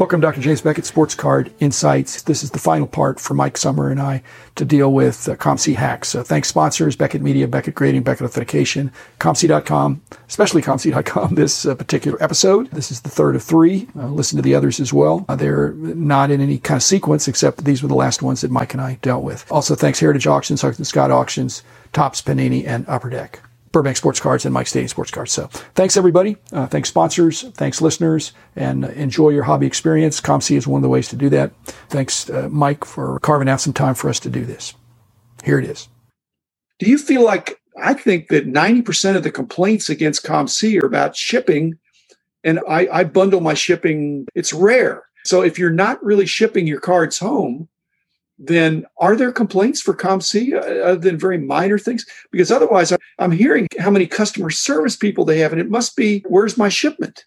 Welcome, Dr. James Beckett, Sports Card Insights. This is the final part for Mike Summer and I to deal with uh, COMC hacks. Uh, thanks sponsors, Beckett Media, Beckett Grading, Beckett Authentication, COMC.com, especially COMC.com this uh, particular episode. This is the third of three. Uh, listen to the others as well. Uh, they're not in any kind of sequence, except these were the last ones that Mike and I dealt with. Also, thanks Heritage Auctions, Huggins Scott Auctions, Topps Panini, and Upper Deck. Burbank Sports Cards and Mike Stadium Sports Cards. So thanks everybody. Uh, thanks sponsors. Thanks listeners and enjoy your hobby experience. COMC is one of the ways to do that. Thanks, uh, Mike, for carving out some time for us to do this. Here it is. Do you feel like I think that 90% of the complaints against COMC are about shipping and I, I bundle my shipping. It's rare. So if you're not really shipping your cards home, then are there complaints for COMC uh, other than very minor things? Because otherwise, I'm hearing how many customer service people they have, and it must be, where's my shipment?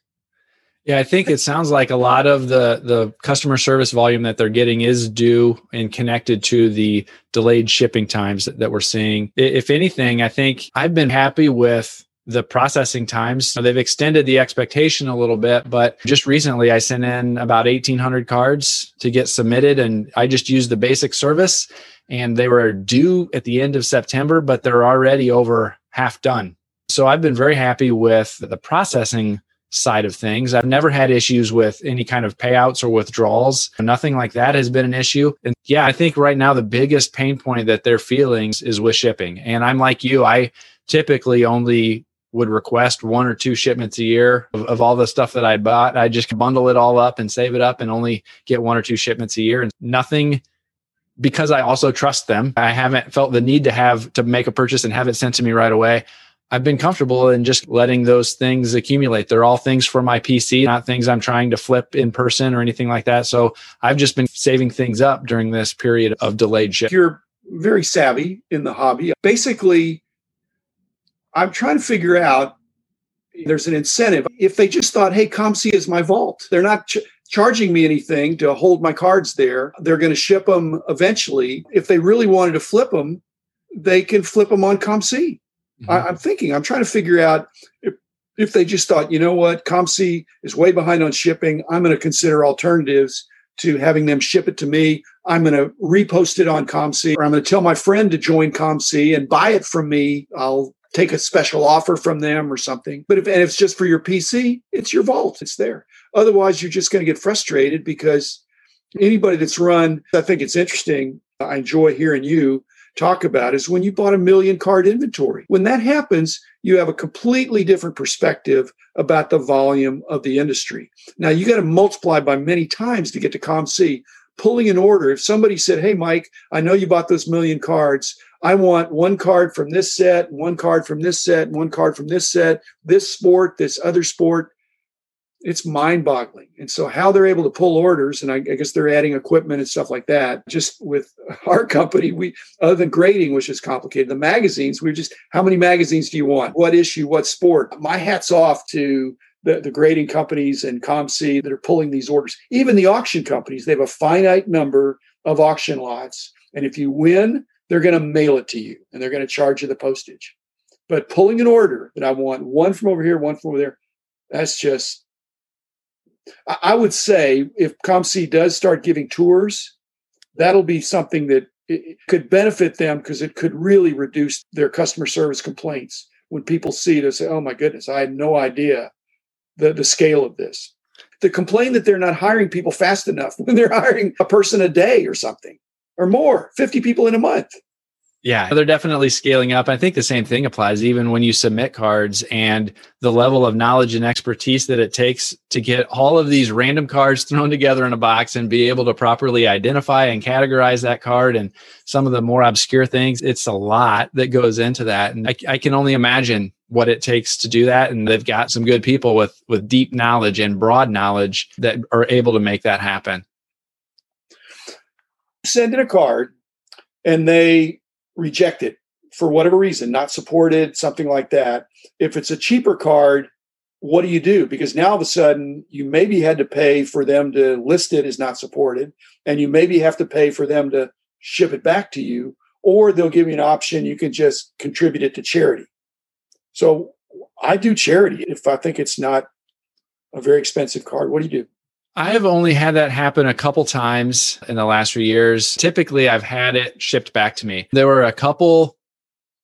Yeah, I think it sounds like a lot of the the customer service volume that they're getting is due and connected to the delayed shipping times that, that we're seeing. If anything, I think I've been happy with the processing times. They've extended the expectation a little bit, but just recently I sent in about 1800 cards to get submitted and I just used the basic service and they were due at the end of September, but they're already over half done. So I've been very happy with the processing side of things. I've never had issues with any kind of payouts or withdrawals. Nothing like that has been an issue. And yeah, I think right now the biggest pain point that they're feeling is with shipping. And I'm like you, I typically only would request one or two shipments a year of, of, all the stuff that I bought. I just bundle it all up and save it up and only get one or two shipments a year and nothing because I also trust them. I haven't felt the need to have to make a purchase and have it sent to me right away. I've been comfortable in just letting those things accumulate. They're all things for my PC, not things I'm trying to flip in person or anything like that. So I've just been saving things up during this period of delayed ship. You're very savvy in the hobby. Basically, I'm trying to figure out there's an incentive. If they just thought, hey, COMC is my vault, they're not ch- charging me anything to hold my cards there. They're going to ship them eventually. If they really wanted to flip them, they can flip them on COMC. Mm-hmm. I, I'm thinking, I'm trying to figure out if, if they just thought, you know what, COMC is way behind on shipping. I'm going to consider alternatives to having them ship it to me. I'm going to repost it on COMC, or I'm going to tell my friend to join COMC and buy it from me. I'll take a special offer from them or something. But if and if it's just for your PC, it's your vault. It's there. Otherwise, you're just going to get frustrated because anybody that's run, I think it's interesting. I enjoy hearing you talk about is when you bought a million card inventory. When that happens, you have a completely different perspective about the volume of the industry. Now you got to multiply by many times to get to COMC. Pulling an order, if somebody said, Hey, Mike, I know you bought those million cards. I want one card from this set, one card from this set, one card from this set, this sport, this other sport. It's mind boggling. And so, how they're able to pull orders, and I, I, guess they're adding equipment and stuff like that. Just with our company, we, other than grading, which is complicated, the magazines, we're just, how many magazines do you want? What issue? What sport? My hat's off to the, the grading companies and COMC that are pulling these orders. Even the auction companies, they have a finite number of auction lots. And if you win, they're going to mail it to you and they're going to charge you the postage. But pulling an order that I want one from over here, one from over there, that's just, I would say if COMC does start giving tours, that'll be something that could benefit them because it could really reduce their customer service complaints. When people see it, and say, oh my goodness, I had no idea the, the scale of this. To complain that they're not hiring people fast enough when they're hiring a person a day or something or more, 50 people in a month. Yeah, they're definitely scaling up. I think the same thing applies even when you submit cards and the level of knowledge and expertise that it takes to get all of these random cards thrown together in a box and be able to properly identify and categorize that card and some of the more obscure things. It's a lot that goes into that. And I, I can only imagine what it takes to do that. And they've got some good people with, with deep knowledge and broad knowledge that are able to make that happen send in a card and they reject it for whatever reason, not supported, something like that. If it's a cheaper card, what do you do? Because now all of a sudden you maybe had to pay for them to list it as not supported, and you maybe have to pay for them to ship it back to you, or they'll give you an option you can just contribute it to charity. So I do charity if I think it's not a very expensive card. What do you do? I've only had that happen a couple times in the last few years. Typically, I've had it shipped back to me. There were a couple,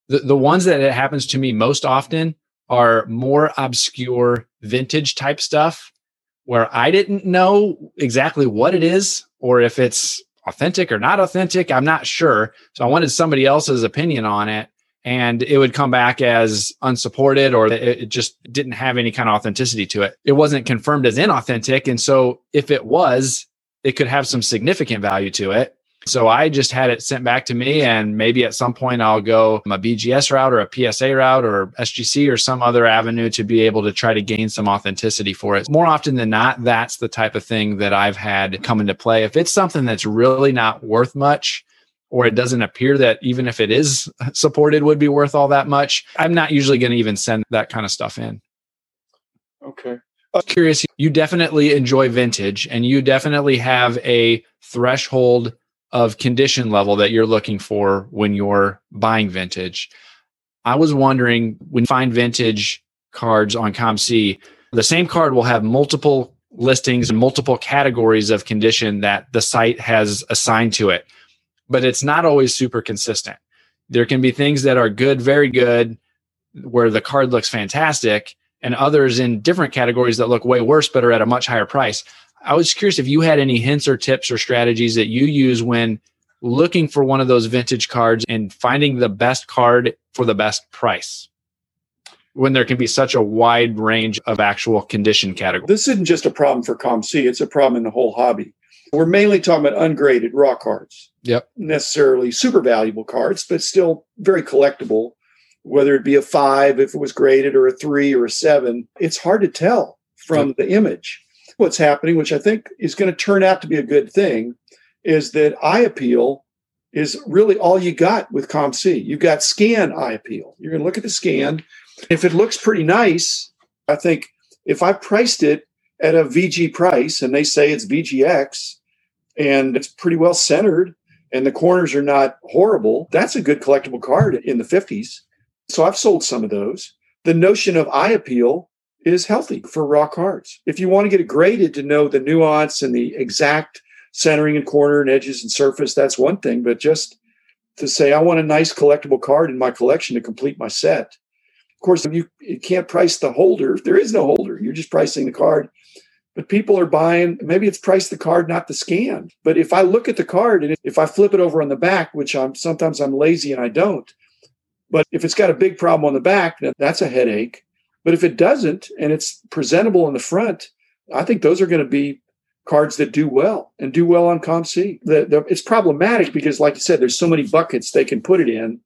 the, the ones that it happens to me most often are more obscure vintage type stuff where I didn't know exactly what it is or if it's authentic or not authentic. I'm not sure. So I wanted somebody else's opinion on it and it would come back as unsupported or it just didn't have any kind of authenticity to it. It wasn't confirmed as inauthentic. And so if it was, it could have some significant value to it. So I just had it sent back to me, and maybe at some point I'll go a BGS route or a PSA route or SGC or some other avenue to be able to try to gain some authenticity for it. More often than not, that's the type of thing that I've had come into play. If it's something that's really not worth much, or it doesn't appear that even if it is supported would be worth all that much, I'm not usually going to even send that kind of stuff in. Okay. I'm curious, you definitely enjoy vintage and you definitely have a threshold of condition level that you're looking for when you're buying vintage. I was wondering when you find vintage cards on COMC, the same card will have multiple listings and multiple categories of condition that the site has assigned to it but it's not always super consistent. There can be things that are good, very good, where the card looks fantastic, and others in different categories that look way worse, but are at a much higher price. I was curious if you had any hints or tips or strategies that you use when looking for one of those vintage cards and finding the best card for the best price when there can be such a wide range of actual condition categories. This isn't just a problem for COMC, it's a problem in the whole hobby. We're mainly talking about ungraded raw cards. Yep. Necessarily super valuable cards, but still very collectible, whether it be a five if it was graded or a three or a seven. It's hard to tell from yep. the image. What's happening, which I think is going to turn out to be a good thing, is that eye appeal is really all you got with COMC. You've got scan eye appeal. You're going to look at the scan. If it looks pretty nice, I think if I priced it at a VG price and they say it's VGX, and it's pretty well centered and the corners are not horrible. That's a good collectible card in the 50s. So I've sold some of those. The notion of eye appeal is healthy for raw cards. If you want to get it graded to know the nuance and the exact centering and corner and edges and surface, that's one thing. But just to say, I want a nice collectible card in my collection to complete my set. Of course, you, you can't price the holder. There is no holder. You're just pricing the card but people are buying maybe it's price the card not the scan. But if i look at the card and if i flip it over on the back which i'm sometimes i'm lazy and i don't but if it's got a big problem on the back then that's a headache. But if it doesn't and it's presentable in the front i think those are going to be cards that do well and do well on COMC. The, the, it's problematic because, like you said, there's so many buckets they can put it in,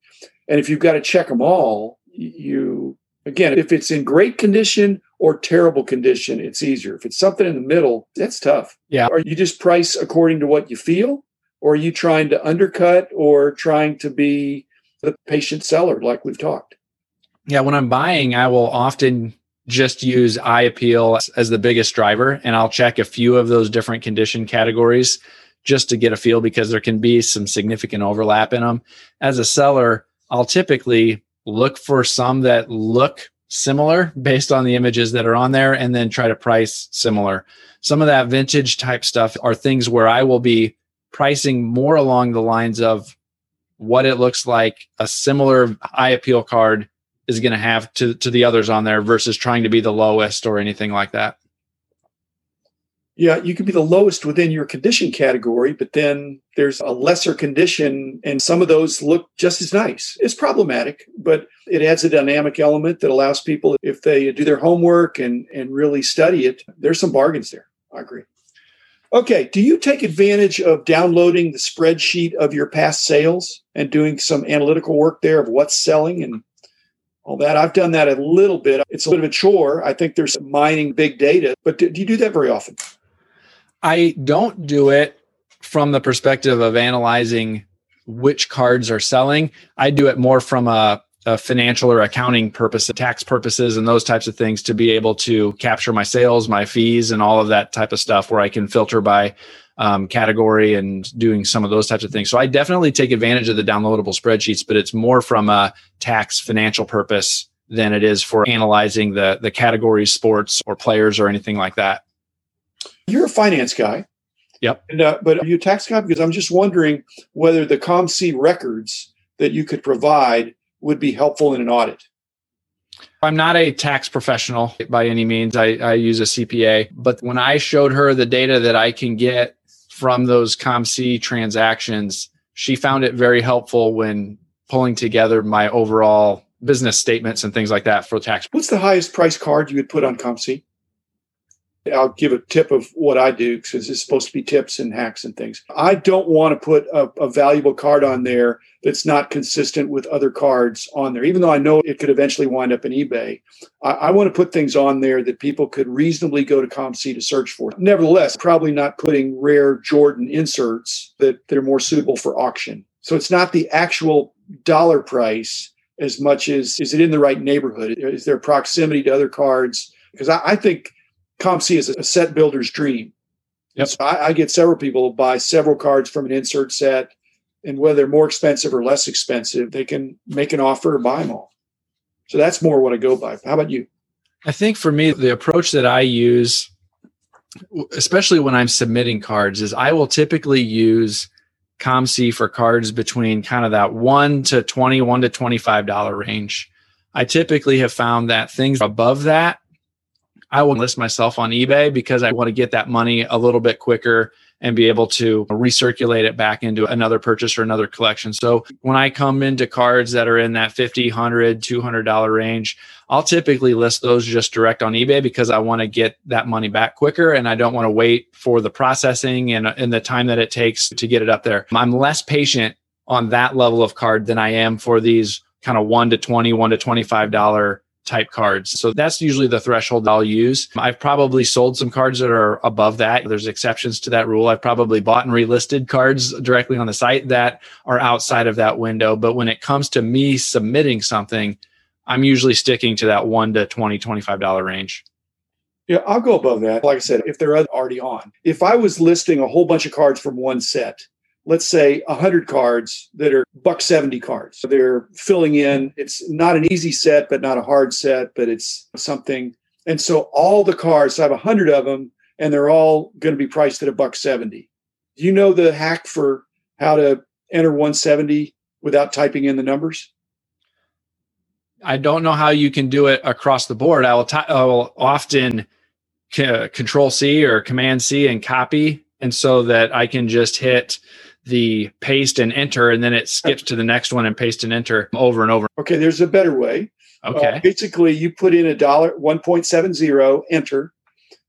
and if you've got to check them all, you again, if it's in great condition or terrible condition, it's easier. If it's something in the middle, that's tough. Yeah. Are you just price according to what you feel? Or are you trying to undercut or trying to be the patient seller like we've talked? Yeah, when I'm buying, I will often just use eye appeal as the biggest driver and I'll check a few of those different condition categories just to get a feel because there can be some significant overlap in them. As a seller, I'll typically look for some that look similar based on the images that are on there and then try to price similar. Some of that vintage type stuff are things where I will be pricing more along the lines of what it looks like a similar eye appeal card is going to have to, to the others on there versus trying to be the lowest or anything like that. Yeah, you could be the lowest within your condition category, but then there's a lesser condition, and some of those look just as nice. It's problematic, but it adds a dynamic element that allows people, if they do their homework and, and really study it, there's some bargains there. I agree. Okay, do you take advantage of downloading the spreadsheet of your past sales and doing some analytical work there of what's selling and all that? I've done that a little bit. It's a bit of a chore. I think there's mining big data, but do, do you do that very often? I don't do it from the perspective of analyzing which cards are selling. I do it more from a, a financial or accounting purpose, tax purposes, and those types of things to be able to capture my sales, my fees, and all of that type of stuff where I can filter by um, category and doing some of those types of things. So I definitely take advantage of the downloadable spreadsheets, but it's more from a tax financial purpose than it is for analyzing the the categories, sports, or players, or anything like that. You're a finance guy. Yep. And, uh, but are you a tax guy? Because I'm just wondering whether the COMC records that you could provide would be helpful in an audit. I'm not a tax professional by any means. I, I use a CPA, but when I showed her the data that I can get from those COMC transactions, she found it very helpful when pulling together my overall business statements and things like that for tax. What's the highest price card you would put on COMC? I'll give a tip of what I do because it's supposed to be tips and hacks and things. I don't want to put a, a, valuable card on there that's not consistent with other cards on there, even though I know it could eventually wind up in eBay. I, I want to put things on there that people could reasonably go to COMC to search for. Nevertheless, probably not putting rare Jordan inserts that they're more suitable for auction. So it's not the actual dollar price as much as is it in the right neighborhood? Is there proximity to other cards? Because I, I think COMC is a set builder's dream. Yep. So I, I, get several people buy several cards from an insert set, and whether they're more expensive or less expensive, they can make an offer or buy them all. So that's more what I go by. How about you? I think for me, the approach that I use, especially when I'm submitting cards, is I will typically use COMC for cards between kind of that one to twenty, one to twenty-five dollar range. I typically have found that things above that, I will list myself on eBay because I want to get that money a little bit quicker and be able to recirculate it back into another purchase or another collection. So when I come into cards that are in that 50, 100, 200 dollar range, I'll typically list those just direct on eBay because I want to get that money back quicker and I don't want to wait for the processing and, and the time that it takes to get it up there. I'm less patient on that level of card than I am for these kind of 1 to 20, 1 to 25 dollar type cards. So that's usually the threshold I'll use. I've probably sold some cards that are above that. There's exceptions to that rule. I've probably bought and relisted cards directly on the site that are outside of that window. But when it comes to me submitting something, I'm usually sticking to that one to 20, $25 range. Yeah, I'll go above that. Like I said, if they're already on. If I was listing a whole bunch of cards from one set, let's say 100 cards that are buck 70 cards. They're filling in. It's not an easy set, but not a hard set, but it's something. And so all the cards, so I have 100 of them, and they're all going to be priced at a buck 70. Do you know the hack for how to enter 170 without typing in the numbers? I don't know how you can do it across the board. I will, t- I will often c- control C or command C and copy. And so that I can just hit the paste and enter, and then it skips to the next one and paste and enter over and over. Okay, there's a better way. Okay. Uh, basically, you put in a dollar 1.70, enter,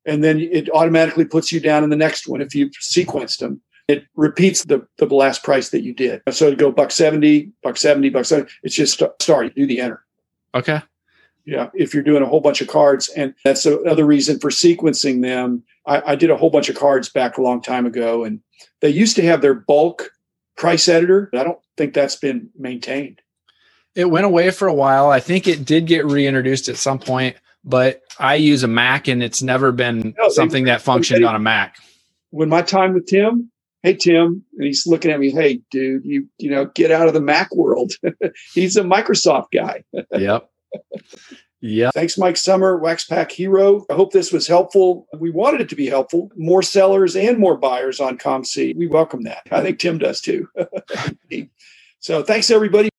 and then it automatically puts you down in the next one if you sequenced them. It repeats the, the last price that you did. So go buck 70, buck 70, buck 70, it's just start, you do the enter. Okay. Yeah. If you're doing a whole bunch of cards, and that's another reason for sequencing them. I, I did a whole bunch of cards back a long time ago, and they used to have their bulk price editor. I don't think that's been maintained. It went away for a while. I think it did get reintroduced at some point, but I use a Mac and it's never been no, something they, that functioned they, on a Mac. When my time with Tim, hey Tim, and he's looking at me, hey dude, you you know, get out of the Mac world. he's a Microsoft guy. yep. Yeah. Thanks, Mike Summer, Wax Pack Hero. I hope this was helpful. We wanted it to be helpful. More sellers and more buyers on COMC. We welcome that. I think Tim does too. so thanks, everybody.